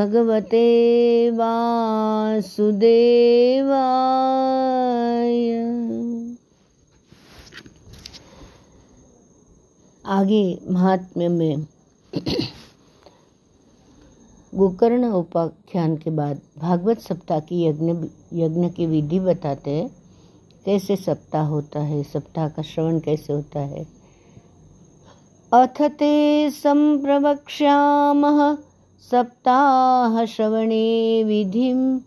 भगवते वासुदेवाय। आगे महात्म्य में गोकर्ण उपाख्यान के बाद भागवत सप्ताह की यज्ञ यज्ञ की विधि बताते हैं, कैसे सप्ताह होता है, सप्ताह का श्रवण कैसे होता है। अथ ते सम्प्रवक्ष्यामः सप्ताहश्रवणे विधिं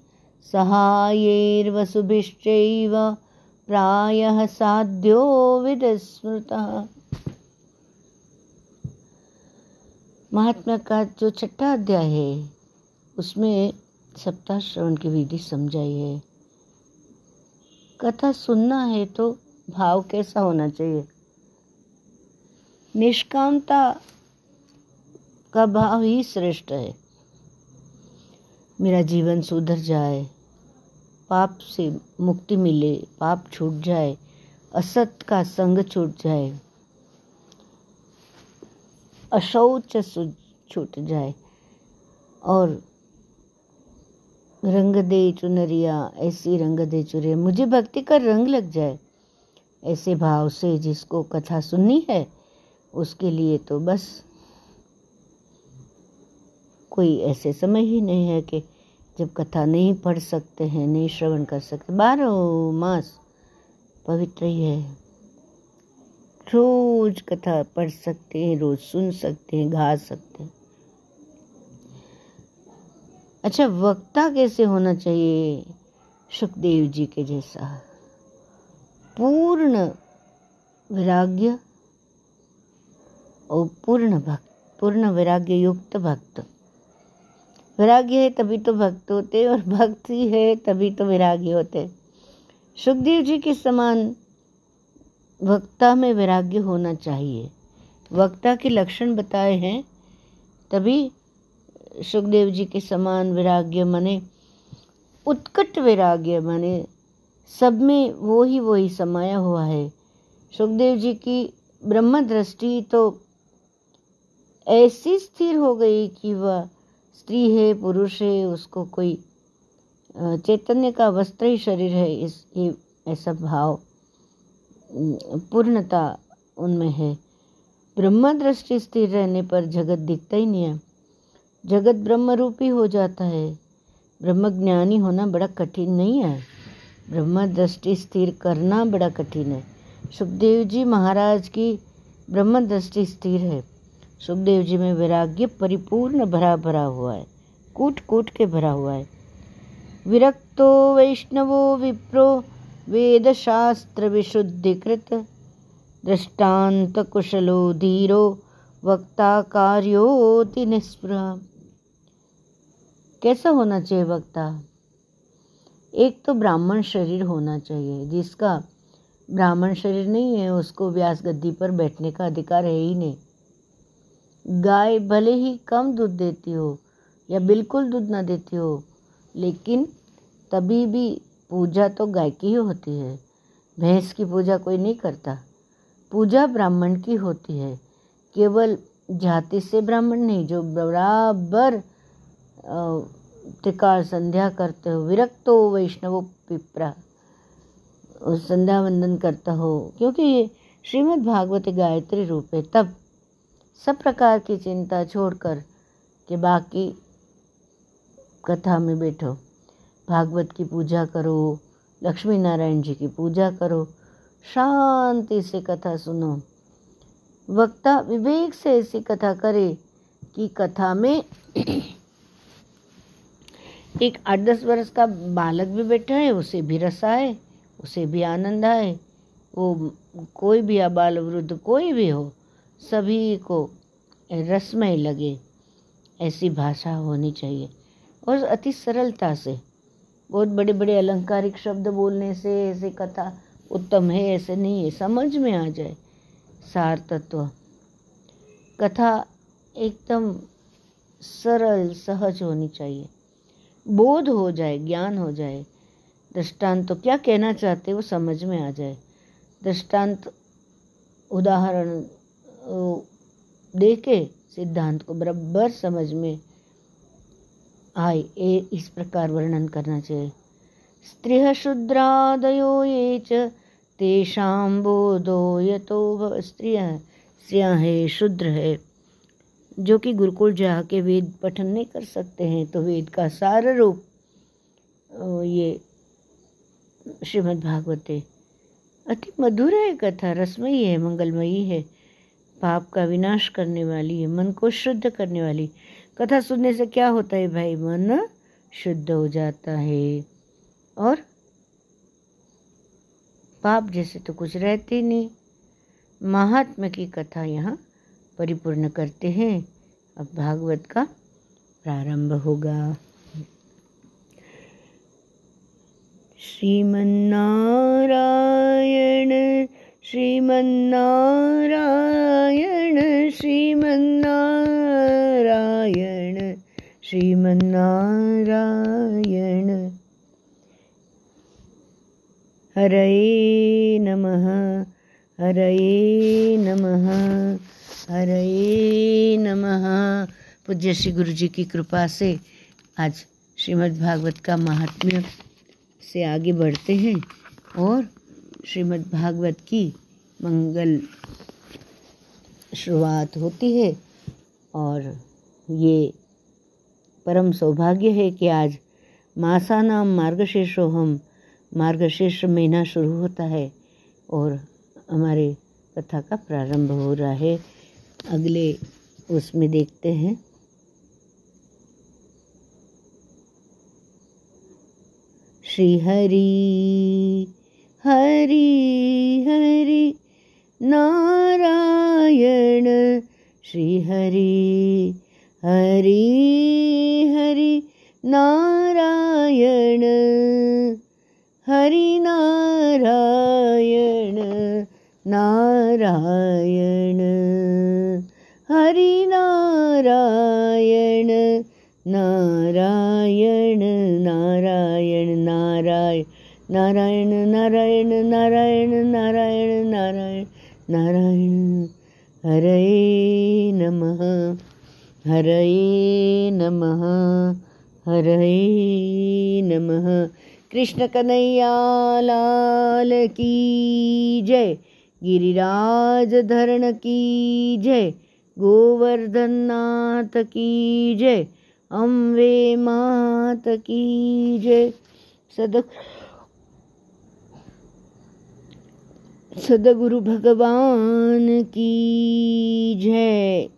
सहायैर्वसुभिश्चैव प्रायः साध्यो विदस्मृतः। महात्मा का जो छठा अध्याय है, उसमें सप्ताह श्रवण की विधि समझाई है। कथा सुनना है तो भाव कैसा होना चाहिए? निष्कामता का भाव ही श्रेष्ठ है। मेरा जीवन सुधर जाए, पाप से मुक्ति मिले, पाप छूट जाए, असत का संग छूट जाए, अशौच छूट जाए, और रंग दे चुनरिया, ऐसी रंग दे चुनरिया। मुझे भक्ति का रंग लग जाए, ऐसे भाव से जिसको कथा सुननी है, उसके लिए तो बस कोई ऐसे समय ही नहीं है कि जब कथा नहीं पढ़ सकते हैं, नहीं श्रवण कर सकते। बारह मास पवित्र ही है। रोज कथा पढ़ सकते हैं, रोज सुन सकते हैं, गा सकते हैं। अच्छा वक्ता कैसे होना चाहिए सुखदेव जी के जैसा? पूर्ण वैराग्य और पूर्ण भक्त, पूर्ण वैराग्य युक्त भक्त। वैराग्य है, तभी तो भक्त होते और भक्ति है तभी तो वैराग्य होते सुखदेव जी के समान वक्ता में वैराग्य होना चाहिए। वक्ता के लक्षण बताए हैं, तभी सुखदेव जी के समान वैराग्य माने, उत्कट वैराग्य माने, सब में वो ही वो ही समाया हुआ है। सुखदेव जी की ब्रह्म दृष्टि तो ऐसी स्थिर हो गई कि वह स्त्री है, पुरुष है, उसको कोई चैतन्य का वस्त्र ही शरीर है, इस, ये, ऐसा भाव पूर्णता उनमें है। ब्रह्म दृष्टि स्थिर रहने पर जगत दिखता ही नहीं है। जगत ब्रह्म रूपी हो जाता है। ब्रह्म ज्ञानी होना बड़ा कठिन नहीं है। ब्रह्म दृष्टि स्थिर करना बड़ा कठिन है। सुखदेव जी महाराज की ब्रह्म दृष्टि स्थिर है। सुखदेव जी में वैराग्य परिपूर्ण भरा भरा हुआ है कूट कूट के भरा हुआ है। विरक्तो वैष्णवो विप्रो वेद शास्त्र विशुद्धिकृत। दृष्टांत कुशलो धीरो, वक्ता कार्योति निस्पृह। कैसा होना चाहिए वक्ता? एक तो ब्राह्मण शरीर होना चाहिए, जिसका ब्राह्मण शरीर नहीं है, उसको व्यास गद्दी पर बैठने का अधिकार है ही नहीं। गाय भले ही कम दूध देती हो या बिल्कुल दूध ना देती हो, लेकिन तभी भी पूजा तो गाय की ही होती है। भैंस की पूजा कोई नहीं करता। पूजा ब्राह्मण की होती है। केवल जाति से ब्राह्मण नहीं, जो बराबर त्रिकाल संध्या करते हो, विरक्त हो वैष्णव पिपरा संध्या वंदन करता हो, क्योंकि श्रीमद् भागवत गायत्री रूप है, तब सब प्रकार की चिंता छोड़कर के बाकी कथा में बैठो। भागवत की पूजा करो लक्ष्मी नारायण जी की पूजा करो, शांति से कथा सुनो। वक्ता विवेक से ऐसी कथा करे कि कथा में एक आठ दस वर्ष का बालक भी बैठा है, उसे भी रस आए, उसे भी आनंद आए। वो कोई भी अबाल वृद्ध कोई भी हो सभी को रसमय लगे, ऐसी भाषा होनी चाहिए। और अति सरलता से, बहुत बड़े बड़े अलंकारिक शब्द बोलने से, ऐसे कथा उत्तम है, ऐसे नहीं है, समझ में आ जाए। सार तत्व। कथा एकदम सरल, सहज होनी चाहिए। बोध हो जाए, ज्ञान हो जाए। दृष्टांत तो क्या कहना चाहते वो समझ में आ जाए। दृष्टांत, उदाहरण दे के सिद्धांत को बराबर समझ में आए। ए, इस प्रकार वर्णन करना चाहिए। स्त्रियः शूद्रादयो ये च, तेषां बोधो यतो भव स्त्रियः। है, शूद्र है। जो कि गुरुकुल जाके वेद पठन नहीं कर सकते हैं तो वेद का सार रूप ये श्रीमद् भागवते अति मधुर है कथा, रसमयी है, मंगलमयी है। पाप का विनाश करने वाली है, मन को शुद्ध करने वाली। कथा सुनने से क्या होता है भाई? मन शुद्ध हो जाता है। और पाप जैसे तो कुछ रहते नहीं। महात्मा की कथा यहाँ परिपूर्ण करते हैं। अब भागवत का प्रारंभ होगा। श्रीमन्नारायण श्रीमन्नारायण श्रीमन्नारायण श्रीमन्नारायण। हरये नमः हरये नमः हरये नमः। पूज्य श्री गुरु जी की कृपा से आज श्रीमद् भागवत का महात्म्य से आगे बढ़ते हैं और श्रीमद् भागवत की मंगल शुरुआत होती है और ये परम सौभाग्य है कि आज मासा नाम मार्गशीर्षोहम मार्गशीर्ष महीना शुरू होता है और हमारे कथा का प्रारंभ हो रहा है। अगले उसमें देखते हैं। श्री हरि हरि हरि नारायण श्री हरि हरि हरि नारायण हरि, नारायण नारायण, हरि नारायण नारायण नारायण। नारायण नारायण नारायण नारायण नारायण नारायण, हरये नमः हरये नमः हरये नमः। कृष्ण कन्हैया लाल की जय, गिरिराज धरण की जय, गोवर्धन नाथ की जय, अम्बे मात की जय। सद सदगुरु भगवान की जय।